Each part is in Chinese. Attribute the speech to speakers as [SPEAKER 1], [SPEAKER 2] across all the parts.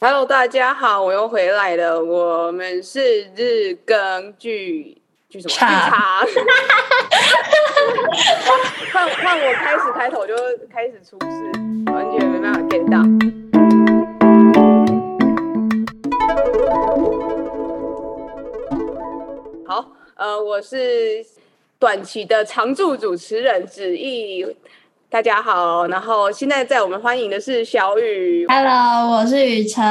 [SPEAKER 1] Hello，大家好，我又回来了。我们是日更剧剧什么？剧场。换换我开始开头就开始出事，完全没办法 get 到。好，呃，我是短期的常驻主持人子毅。大家好，然后现在在我们欢迎的是小雨。
[SPEAKER 2] Hello，我是雨辰。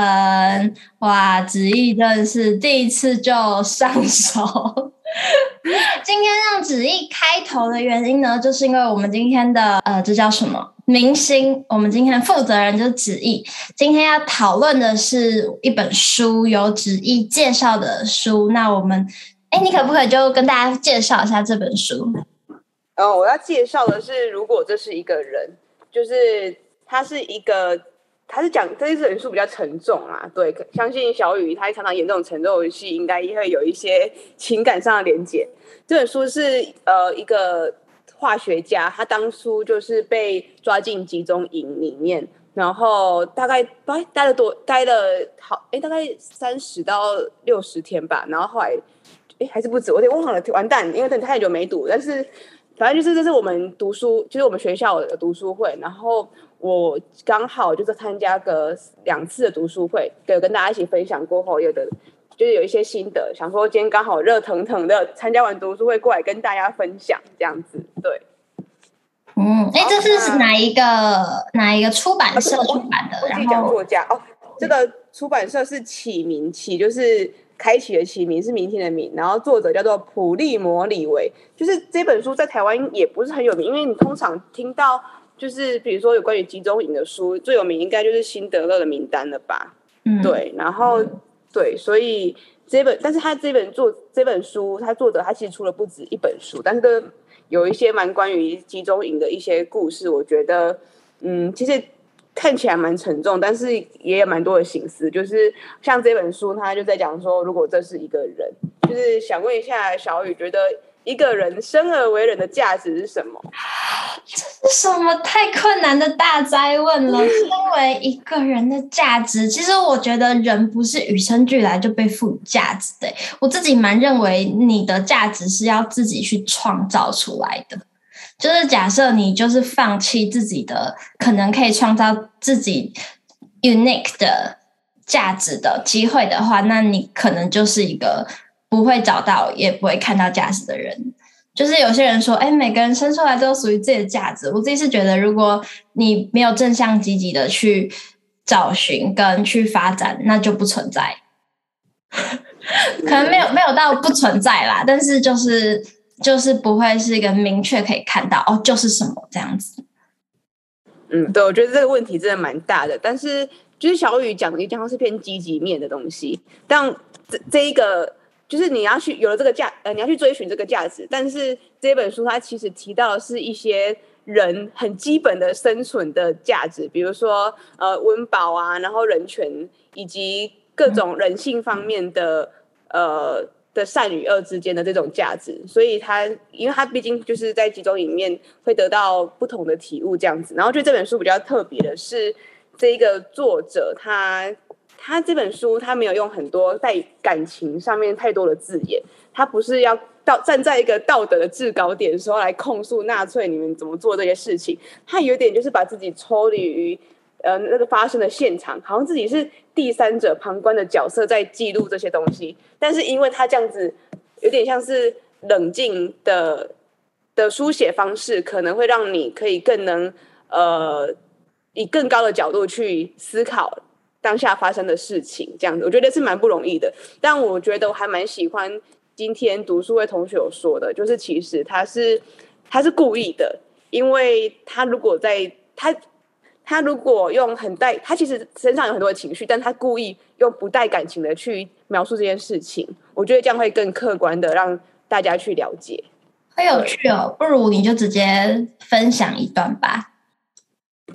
[SPEAKER 2] 哇，子毅真的是第一次就上手。今天让子毅开头的原因呢，就是因为我们今天的呃，这叫什么明星？我们今天的负责人就是子毅。今天要讨论的是一本书，由子毅介绍的书。那我们，哎，你可不可以就跟大家介绍一下这本书？
[SPEAKER 1] 呃，我要介绍的是，如果这是一个人，就是他是一个，他是讲这一本书比较沉重啊，对，相信小雨他常常演这种沉重的戏，应该也会有一些情感上的连接。这本书是呃一个化学家，他当初就是被抓进集中营里面，然后大概待待了多待了好哎大概三十到六十天吧，然后后来哎还是不止，我有点忘了，完蛋，因为等太久没读，但是。反正就是这是我们读书，就是我们学校的读书会，然后我刚好就是参加个两次的读书会，对，跟大家一起分享过后，有的就是有一些心得，想说今天刚好热腾腾的参加完读书会过来跟大家分享这样子，对。
[SPEAKER 2] 嗯，哎，这是哪一个哪一个出版社出版的？
[SPEAKER 1] 然后作家哦，这个出版社是启明启，就是。开启的启明是明天的明，然后作者叫做普利摩里维，就是这本书在台湾也不是很有名，因为你通常听到就是比如说有关于集中营的书，最有名应该就是辛德勒的名单了吧？嗯，对，然后对，所以这本，但是他这本作这本书，他作者他其实出了不止一本书，但是都有一些蛮关于集中营的一些故事，我觉得，嗯，其实。看起来蛮沉重，但是也有蛮多的心思。就是像这本书，他就在讲说，如果这是一个人，就是想问一下小雨，觉得一个人生而为人的价值是什么？
[SPEAKER 2] 这是什么太困难的大哉问了。身为一个人的价值，其实我觉得人不是与生俱来就被赋予价值的。我自己蛮认为，你的价值是要自己去创造出来的。就是假设你就是放弃自己的可能可以创造自己 unique 的价值的机会的话，那你可能就是一个不会找到也不会看到价值的人。就是有些人说，哎，每个人生出来都属于自己的价值。我自己是觉得，如果你没有正向积极的去找寻跟去发展，那就不存在。可能没有没有到不存在啦，但是就是。就是不会是一个明确可以看到哦，就是什么这样子。
[SPEAKER 1] 嗯，对，我觉得这个问题真的蛮大的。但是就是小雨讲的，讲的是偏积极面的东西。但这这一个，就是你要去有了这个价，呃，你要去追寻这个价值。但是这本书它其实提到的是一些人很基本的生存的价值，比如说呃温饱啊，然后人权以及各种人性方面的、嗯、呃。的善与恶之间的这种价值，所以他，因为他毕竟就是在集中里面会得到不同的体悟这样子。然后，就这本书比较特别的是，这一个作者他他这本书他没有用很多在感情上面太多的字眼，他不是要到站在一个道德的制高点的时候来控诉纳粹你们怎么做这些事情，他有点就是把自己抽离于。呃，那个发生的现场，好像自己是第三者旁观的角色，在记录这些东西。但是因为他这样子，有点像是冷静的的书写方式，可能会让你可以更能呃，以更高的角度去思考当下发生的事情。这样子，我觉得是蛮不容易的。但我觉得我还蛮喜欢今天读书会同学有说的，就是其实他是他是故意的，因为他如果在他。他如果用很带，他其实身上有很多的情绪，但他故意用不带感情的去描述这件事情，我觉得这样会更客观的让大家去了解。
[SPEAKER 2] 很有趣哦，不如你就直接分享一段吧。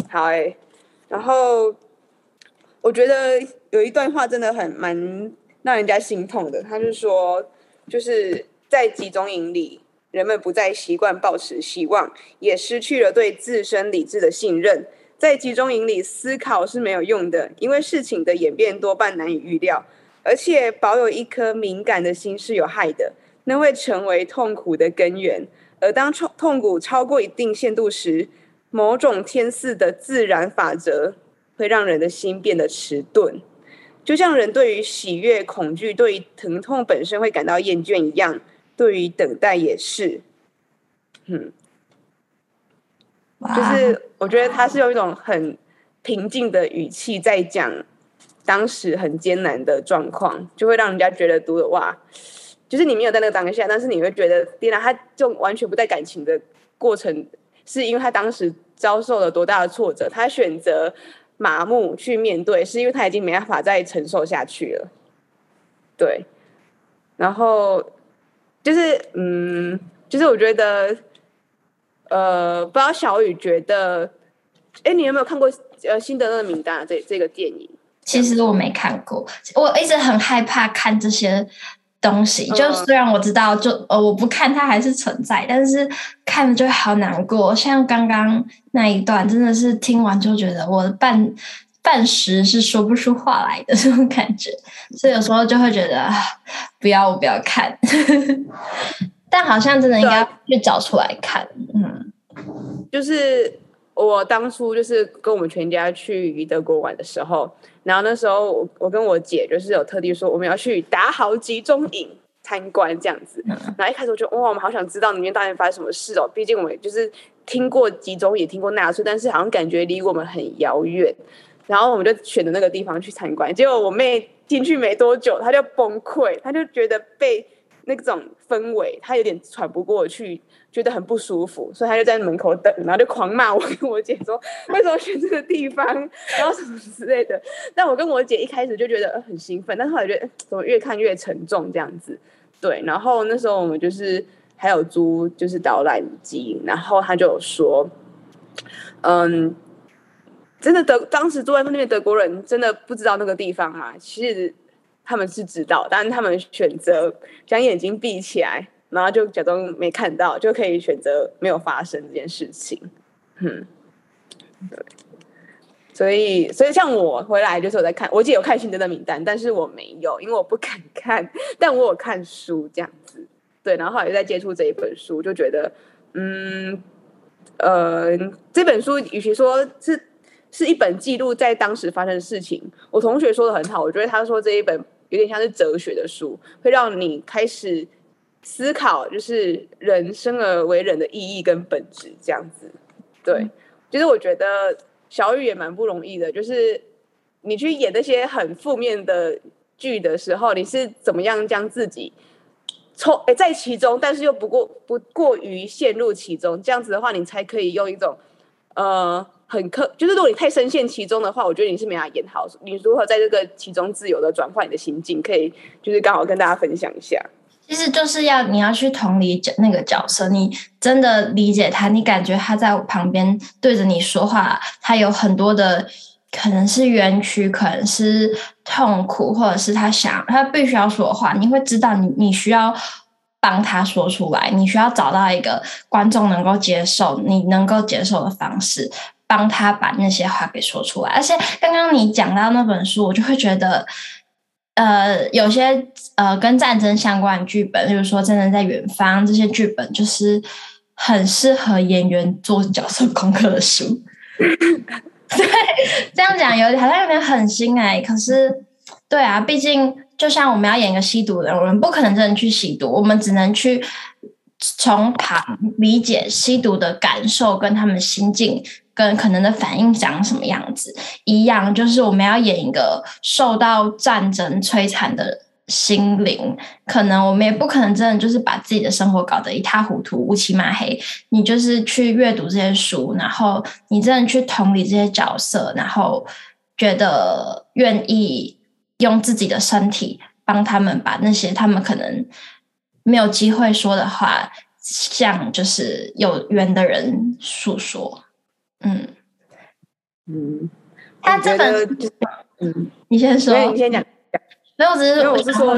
[SPEAKER 1] 好哎、欸，然后我觉得有一段话真的很蛮让人家心痛的，他就说，就是在集中营里，人们不再习惯抱持希望，也失去了对自身理智的信任。在集中营里思考是没有用的，因为事情的演变多半难以预料，而且保有一颗敏感的心是有害的，那会成为痛苦的根源。而当痛痛苦超过一定限度时，某种天赐的自然法则会让人的心变得迟钝，就像人对于喜悦、恐惧、对于疼痛本身会感到厌倦一样，对于等待也是。嗯，就是我觉得他是用一种很平静的语气在讲当时很艰难的状况，就会让人家觉得读的哇，就是你没有在那个当下，但是你会觉得天哪，他就完全不带感情的过程。是因为他当时遭受了多大的挫折，他选择麻木去面对，是因为他已经没办法再承受下去了。对，然后就是嗯，就是我觉得，呃，不知道小雨觉得，哎，你有没有看过呃《辛德勒的名单》啊？这这个电影？
[SPEAKER 2] 其实我没看过，我一直很害怕看这些。东西就虽然我知道，就呃我不看它还是存在，但是看了就好难过。像刚刚那一段，真的是听完就觉得我的半半时是说不出话来的这种感觉，所以有时候就会觉得不要我不要看，但好像真的应该去找出来看。嗯，
[SPEAKER 1] 就是我当初就是跟我们全家去德国玩的时候。然后那时候我我跟我姐就是有特地说我们要去达豪集中营参观这样子，然后一开始我就哇，我们好想知道里面到底发生什么事哦，毕竟我们就是听过集中也听过纳粹，但是好像感觉离我们很遥远。然后我们就选的那个地方去参观，结果我妹进去没多久，她就崩溃，她就觉得被那种氛围，他有点喘不过去。觉得很不舒服，所以他就在门口等，然后就狂骂我跟我姐说：“为什么选这个地方？然后什么之类的。”但我跟我姐一开始就觉得很兴奋，但是后来觉得怎么越看越沉重这样子。对，然后那时候我们就是还有租就是导览机，然后他就说：“嗯，真的德当时住在那边德国人真的不知道那个地方啊，其实他们是知道，但是他们选择将眼睛闭起来。”然后就假装没看到，就可以选择没有发生这件事情。嗯，对。所以，所以像我回来就是我在看，我姐有看辛德勒名单，但是我没有，因为我不敢看。但我有看书这样子，对。然后后来在接触这一本书，就觉得，嗯，呃，这本书与其说是是一本记录在当时发生的事情，我同学说的很好，我觉得他说这一本有点像是哲学的书，会让你开始。思考就是人生而为人的意义跟本质这样子，对，其实我觉得小雨也蛮不容易的，就是你去演那些很负面的剧的时候，你是怎么样将自己抽诶在其中，但是又不过不过于陷入其中，这样子的话，你才可以用一种呃很刻，就是如果你太深陷其中的话，我觉得你是没法演好。你如何在这个其中自由的转换你的心境，可以就是刚好跟大家分享一下。
[SPEAKER 2] 其实就是要你要去同理角那个角色，你真的理解他，你感觉他在我旁边对着你说话，他有很多的可能是冤屈，可能是痛苦，或者是他想他必须要说话，你会知道你你需要帮他说出来，你需要找到一个观众能够接受、你能够接受的方式，帮他把那些话给说出来。而且刚刚你讲到那本书，我就会觉得。呃，有些呃跟战争相关的剧本，比如说《战争在远方》这些剧本，就是很适合演员做角色功课的书。对，这样讲有点好像有点狠心哎，可是对啊，毕竟就像我们要演一个吸毒的人，我们不可能真的去吸毒，我们只能去从旁理解吸毒的感受跟他们心境。跟可能的反应长什么样子一样，就是我们要演一个受到战争摧残的心灵，可能我们也不可能真的就是把自己的生活搞得一塌糊涂、乌漆嘛黑。你就是去阅读这些书，然后你真的去同理这些角色，然后觉得愿意用自己的身体帮他们把那些他们可能没有机会说的话，向就是有缘的人诉说。嗯嗯，他这本嗯，你先说，
[SPEAKER 1] 你先讲。
[SPEAKER 2] 没有，只是我是说，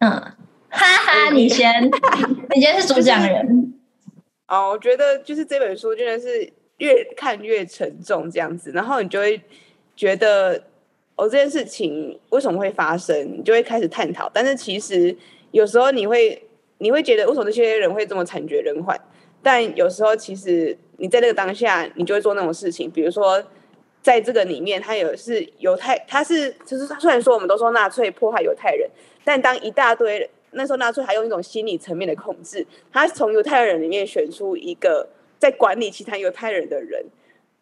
[SPEAKER 2] 嗯，哈哈，你先，你先是主讲人。
[SPEAKER 1] 哦，我觉得就是这本书真的是越看越沉重这样子，然后你就会觉得哦，这件事情为什么会发生？你就会开始探讨。但是其实有时候你会你会觉得为什么这些人会这么惨绝人寰？但有时候其实你在那个当下，你就会做那种事情，比如说在这个里面，他有是犹太，他是就是虽然说我们都说纳粹迫害犹太人，但当一大堆人。那时候纳粹还用一种心理层面的控制，他从犹太人里面选出一个在管理其他犹太人的人，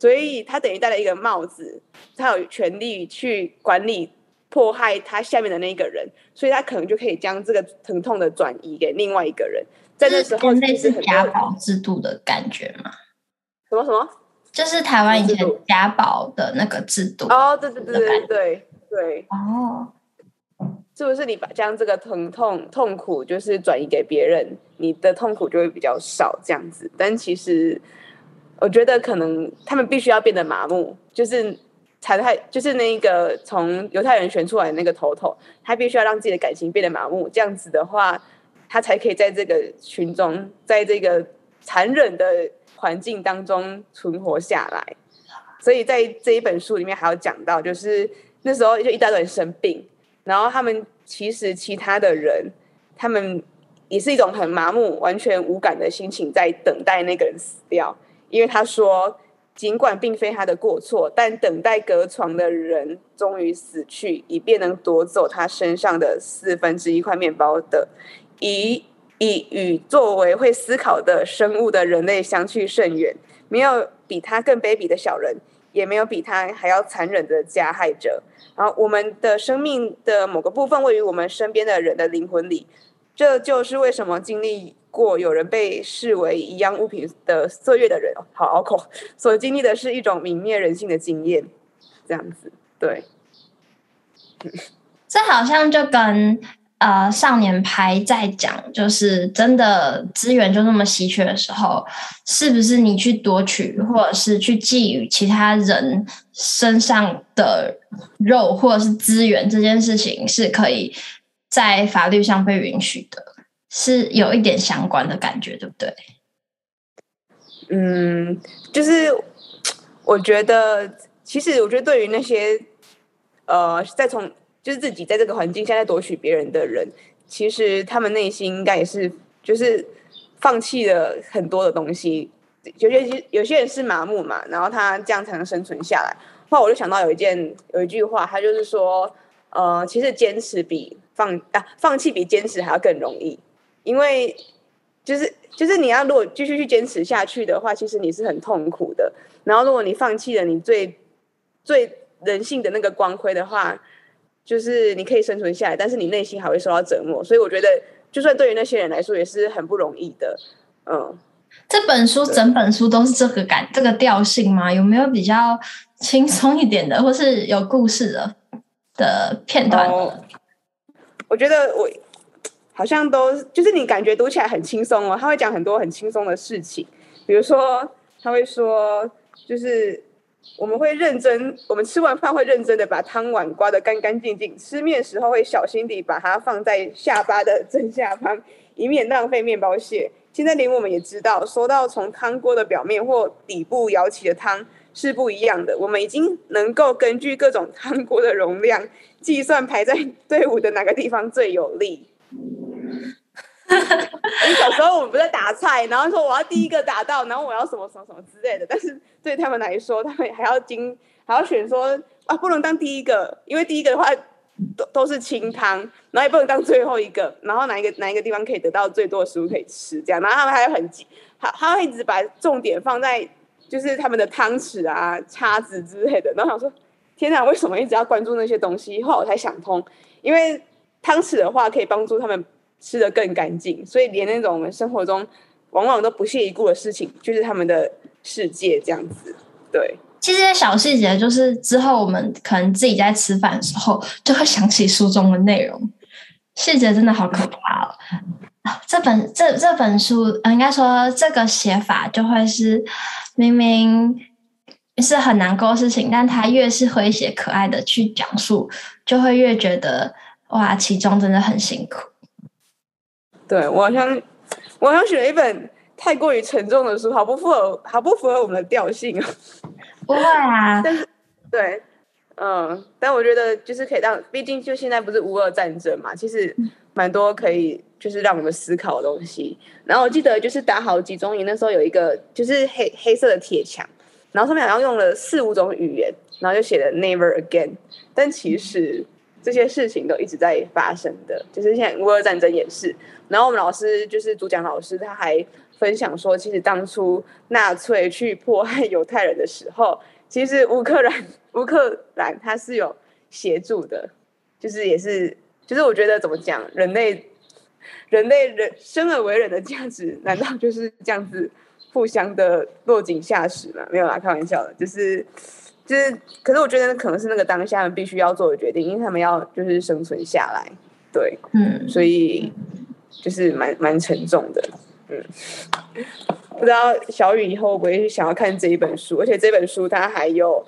[SPEAKER 1] 所以他等于戴了一个帽子，他有权利去管理迫害他下面的那一个人，所以他可能就可以将这个疼痛的转移给另外一个人。在那时候，
[SPEAKER 2] 类似家宝制度的感觉吗？
[SPEAKER 1] 什么什么？
[SPEAKER 2] 就是台湾以前家宝的那个制度。
[SPEAKER 1] 哦，对对对对对对。
[SPEAKER 2] 哦。
[SPEAKER 1] 是不是你把将这个疼痛痛苦就是转移给别人，你的痛苦就会比较少这样子？但其实我觉得可能他们必须要变得麻木，就是才太，就是那个从犹太人选出来的那个头头，他必须要让自己的感情变得麻木，这样子的话，他才可以在这个群中，在这个残忍的环境当中存活下来。所以在这一本书里面还有讲到，就是那时候就一大堆人生病。然后他们其实其他的人，他们也是一种很麻木、完全无感的心情，在等待那个人死掉。因为他说，尽管并非他的过错，但等待隔床的人终于死去，以便能夺走他身上的四分之一块面包的，以以与作为会思考的生物的人类相去甚远。没有比他更卑鄙的小人，也没有比他还要残忍的加害者。然后，我们的生命的某个部分位于我们身边的人的灵魂里，这就是为什么经历过有人被视为一样物品的岁月的人，好拗口，所经历的是一种泯灭人性的经验，这样子，对。
[SPEAKER 2] 这好像就跟。呃，少年派在讲，就是真的资源就那么稀缺的时候，是不是你去夺取，或者是去觊觎其他人身上的肉，或者是资源这件事情，是可以在法律上被允许的，是有一点相关的感觉，对不对？
[SPEAKER 1] 嗯，就是 我觉得，其实我觉得对于那些呃，再从。就是自己在这个环境下在夺取别人的人，其实他们内心应该也是就是放弃了很多的东西。有些有些人是麻木嘛，然后他这样才能生存下来。后来我就想到有一件有一句话，他就是说，呃，其实坚持比放啊放弃比坚持还要更容易，因为就是就是你要如果继续去坚持下去的话，其实你是很痛苦的。然后如果你放弃了你最最人性的那个光辉的话。就是你可以生存下来，但是你内心还会受到折磨，所以我觉得，就算对于那些人来说，也是很不容易的。嗯，
[SPEAKER 2] 这本书整本书都是这个感这个调性吗？有没有比较轻松一点的，或是有故事的的片段？
[SPEAKER 1] 哦，我觉得我好像都就是你感觉读起来很轻松哦，他会讲很多很轻松的事情，比如说他会说就是。我们会认真，我们吃完饭会认真的把汤碗刮得干干净净，吃面时候会小心地把它放在下巴的正下方，以免浪费面包屑。现在连我们也知道，说到从汤锅的表面或底部舀起的汤是不一样的。我们已经能够根据各种汤锅的容量，计算排在队伍的哪个地方最有利。小时候我们不在打菜，然后说我要第一个打到，然后我要什么什么什么之类的。但是对他们来说，他们还要经还要选说啊，不能当第一个，因为第一个的话都都是清汤，然后也不能当最后一个，然后哪一个哪一个地方可以得到最多的食物可以吃这样。然后他们还有很他他会一直把重点放在就是他们的汤匙啊、叉子之类的。然后想说，天哪，为什么一直要关注那些东西？后来我才想通，因为汤匙的话可以帮助他们。吃的更干净，所以连那种我们生活中往往都不屑一顾的事情，就是他们的世界这样子。对，
[SPEAKER 2] 其实小细节就是之后我们可能自己在吃饭的时候就会想起书中的内容，细节真的好可怕哦。这本这这本书，应该说这个写法就会是明明是很难过的事情，但他越是诙谐可爱的去讲述，就会越觉得哇，其中真的很辛苦。
[SPEAKER 1] 对，我好像我好像选了一本太过于沉重的书，好不符合，好不符合我们的调性啊。
[SPEAKER 2] 不会啊，
[SPEAKER 1] 但是对，嗯，但我觉得就是可以让，毕竟就现在不是乌俄战争嘛，其实蛮多可以就是让我们思考的东西。然后我记得就是打好集中营那时候有一个就是黑黑色的铁墙，然后上面好像用了四五种语言，然后就写了 Never Again。但其实这些事情都一直在发生的，就是现在乌俄战争也是。然后我们老师就是主讲老师，他还。分享说，其实当初纳粹去迫害犹太人的时候，其实乌克兰 乌克兰他是有协助的，就是也是，就是我觉得怎么讲，人类人类人生而为人的价值，难道就是这样子互相的落井下石吗？没有啦，开玩笑的，就是就是，可是我觉得可能是那个当下必须要做的决定，因为他们要就是生存下来，对，嗯，所以就是蛮蛮沉重的。嗯，不知道小雨以后会不会想要看这一本书，而且这本书它还有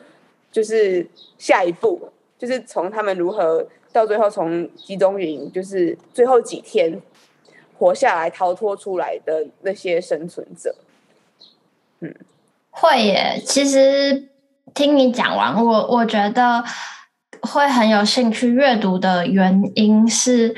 [SPEAKER 1] 就是下一步，就是从他们如何到最后从集中营，就是最后几天活下来逃脱出来的那些生存者。
[SPEAKER 2] 嗯，会耶。其实听你讲完，我我觉得会很有兴趣阅读的原因是。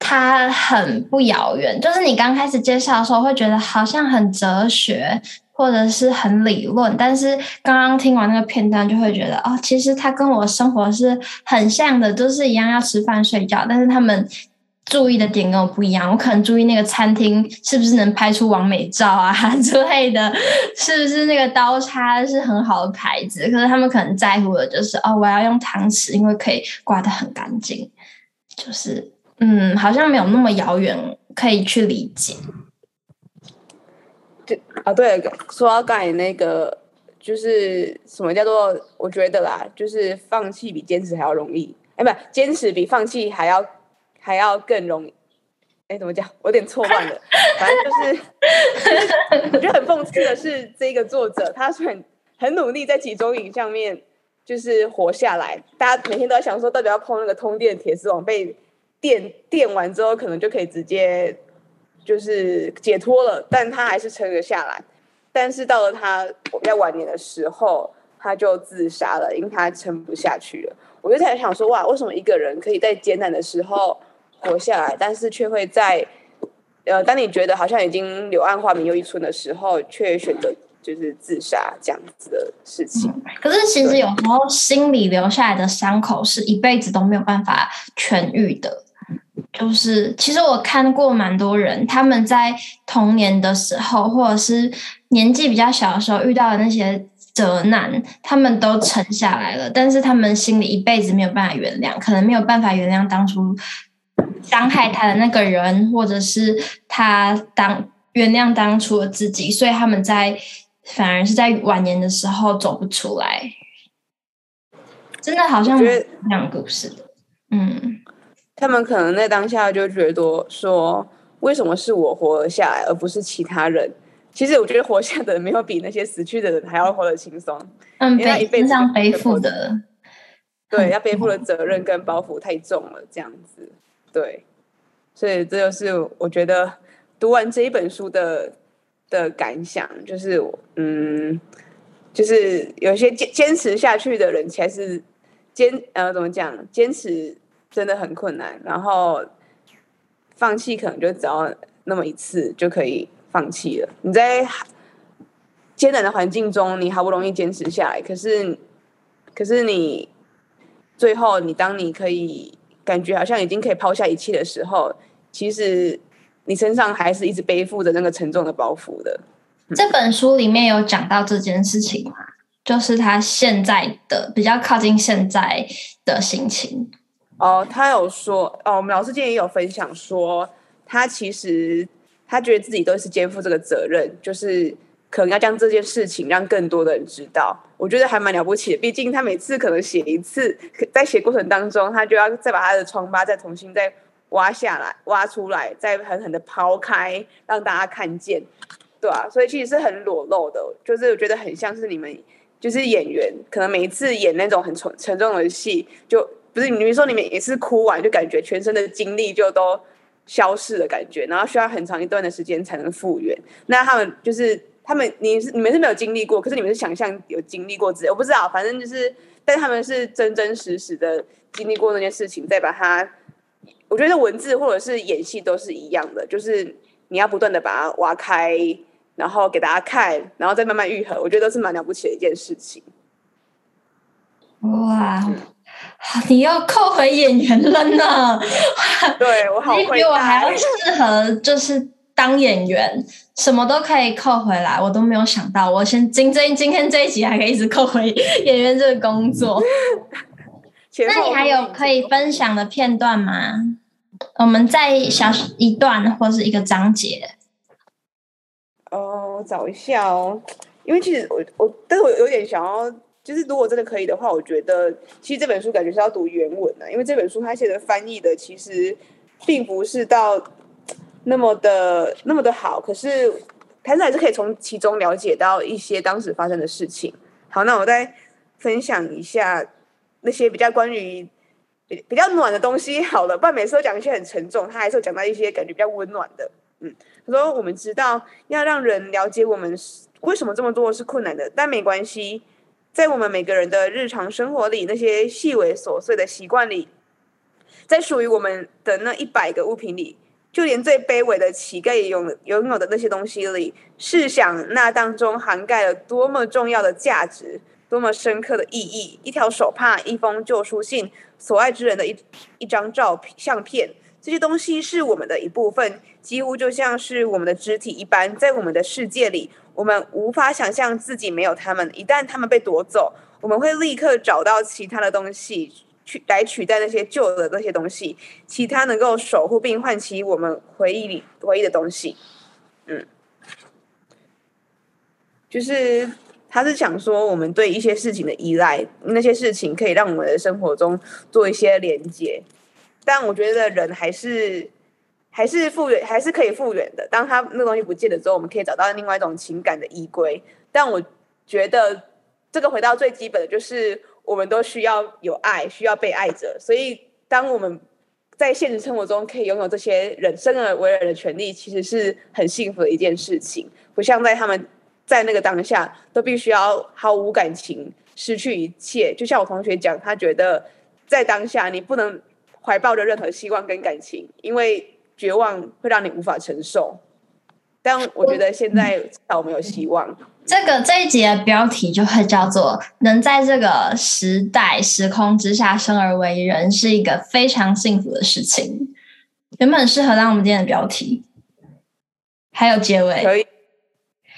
[SPEAKER 2] 它很不遥远，就是你刚开始介绍的时候会觉得好像很哲学或者是很理论，但是刚刚听完那个片段就会觉得哦，其实它跟我生活是很像的，都是一样要吃饭睡觉，但是他们注意的点跟我不一样。我可能注意那个餐厅是不是能拍出完美照啊 之类的，是不是那个刀叉是很好的牌子，可是他们可能在乎的就是哦，我要用汤匙，因为可以刮得很干净，就是。嗯，好像没有那么遥远，可以去理解。
[SPEAKER 1] 就啊，对，说到刚才那个，就是什么叫做？我觉得啦，就是放弃比坚持还要容易。哎，不，坚持比放弃还要还要更容易。哎，怎么讲？我有点错乱了。反正就是，我觉得很讽刺的是，这个作者他是很很努力在集中营上面就是活下来。大家每天都在想说，到底要碰那个通电铁丝网被。电电完之后，可能就可以直接就是解脱了，但他还是撑了下来。但是到了他要晚年的时候，他就自杀了，因为他撑不下去了。我就在想说，哇，为什么一个人可以在艰难的时候活下来，但是却会在呃，当你觉得好像已经柳暗花明又一村的时候，却选择就是自杀这样子的事情。
[SPEAKER 2] 可是其实有时候心里留下来的伤口是一辈子都没有办法痊愈的。就是，其实我看过蛮多人，他们在童年的时候，或者是年纪比较小的时候遇到的那些责难，他们都沉下来了，但是他们心里一辈子没有办法原谅，可能没有办法原谅当初伤害他的那个人，或者是他当原谅当初的自己，所以他们在反而是在晚年的时候走不出来，真的好像两个故事的，嗯。
[SPEAKER 1] 他们可能在当下就觉得说，为什么是我活了下来，而不是其他人？其实我觉得活下的人没有比那些死去的人还要活得轻松。
[SPEAKER 2] 嗯，因为他一辈子上背负的，
[SPEAKER 1] 对，要背负的责任跟包袱太重了，这样子。对，所以这就是我觉得读完这一本书的的感想，就是嗯，就是有些坚坚持下去的人，才是坚呃怎么讲，坚持。真的很困难，然后放弃可能就只要那么一次就可以放弃了。你在艰难的环境中，你好不容易坚持下来，可是，可是你最后，你当你可以感觉好像已经可以抛下一切的时候，其实你身上还是一直背负着那个沉重的包袱的。
[SPEAKER 2] 这本书里面有讲到这件事情吗？就是他现在的比较靠近现在的心情。
[SPEAKER 1] 哦，他有说哦，我们老师今天也有分享说，他其实他觉得自己都是肩负这个责任，就是可能要将这件事情让更多的人知道。我觉得还蛮了不起的，毕竟他每次可能写一次，在写过程当中，他就要再把他的疮疤再重新再挖下来、挖出来，再狠狠的抛开，让大家看见，对啊，所以其实是很裸露的，就是我觉得很像是你们就是演员，可能每一次演那种很沉沉重的戏就。不是，你比如说你们也是哭完，就感觉全身的精力就都消逝的感觉，然后需要很长一段的时间才能复原。那他们就是他们，你是你们是没有经历过，可是你们是想象有经历过之类，我不知道，反正就是，但他们是真真实实的经历过那件事情，再把它，我觉得文字或者是演戏都是一样的，就是你要不断的把它挖开，然后给大家看，然后再慢慢愈合，我觉得都是蛮了不起的一件事情。
[SPEAKER 2] 哇，嗯、你要扣回演员了呢？
[SPEAKER 1] 对我好，你比我
[SPEAKER 2] 还要适合，就是当演员，什么都可以扣回来。我都没有想到，我先今这今天这一集还可以一直扣回演员这个工作。那你还有可以分享的片段吗？我们再小一段或是一个章节。
[SPEAKER 1] 哦，我找一下哦，因为其实我我，但是我有点想要。就是如果真的可以的话，我觉得其实这本书感觉是要读原文的，因为这本书它写的翻译的其实并不是到那么的那么的好，可是还是还是可以从其中了解到一些当时发生的事情。好，那我再分享一下那些比较关于比比较暖的东西。好了，不然每次都讲一些很沉重，他还是有讲到一些感觉比较温暖的。嗯，他说我们知道要让人了解我们为什么这么做是困难的，但没关系。在我们每个人的日常生活里，那些细微琐碎的习惯里，在属于我们的那一百个物品里，就连最卑微的乞丐也拥拥有的那些东西里，试想那当中涵盖了多么重要的价值，多么深刻的意义！一条手帕，一封旧书信，所爱之人的一一张照片相片，这些东西是我们的一部分，几乎就像是我们的肢体一般，在我们的世界里。我们无法想象自己没有他们。一旦他们被夺走，我们会立刻找到其他的东西去来取代那些旧的那些东西，其他能够守护并唤起我们回忆里回忆的东西。嗯，就是他是想说，我们对一些事情的依赖，那些事情可以让我们的生活中做一些连接，但我觉得人还是。还是复原，还是可以复原的。当他那东西不见了之后，我们可以找到另外一种情感的依归。但我觉得，这个回到最基本的就是，我们都需要有爱，需要被爱着。所以，当我们在现实生活中可以拥有这些人生而为人的权利，其实是很幸福的一件事情。不像在他们在那个当下，都必须要毫无感情，失去一切。就像我同学讲，他觉得在当下你不能怀抱着任何希望跟感情，因为。绝望会让你无法承受，但我觉得现在至少我们有希望。
[SPEAKER 2] 这个这一集的标题就会叫做“能在这个时代时空之下生而为人，是一个非常幸福的事情”。原本很适合当我们今天的标题，还有结尾。
[SPEAKER 1] 可以。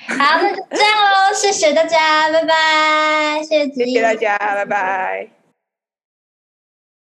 [SPEAKER 2] 好，那就这样喽，谢谢大家，拜拜。谢谢，
[SPEAKER 1] 谢谢大家，拜拜。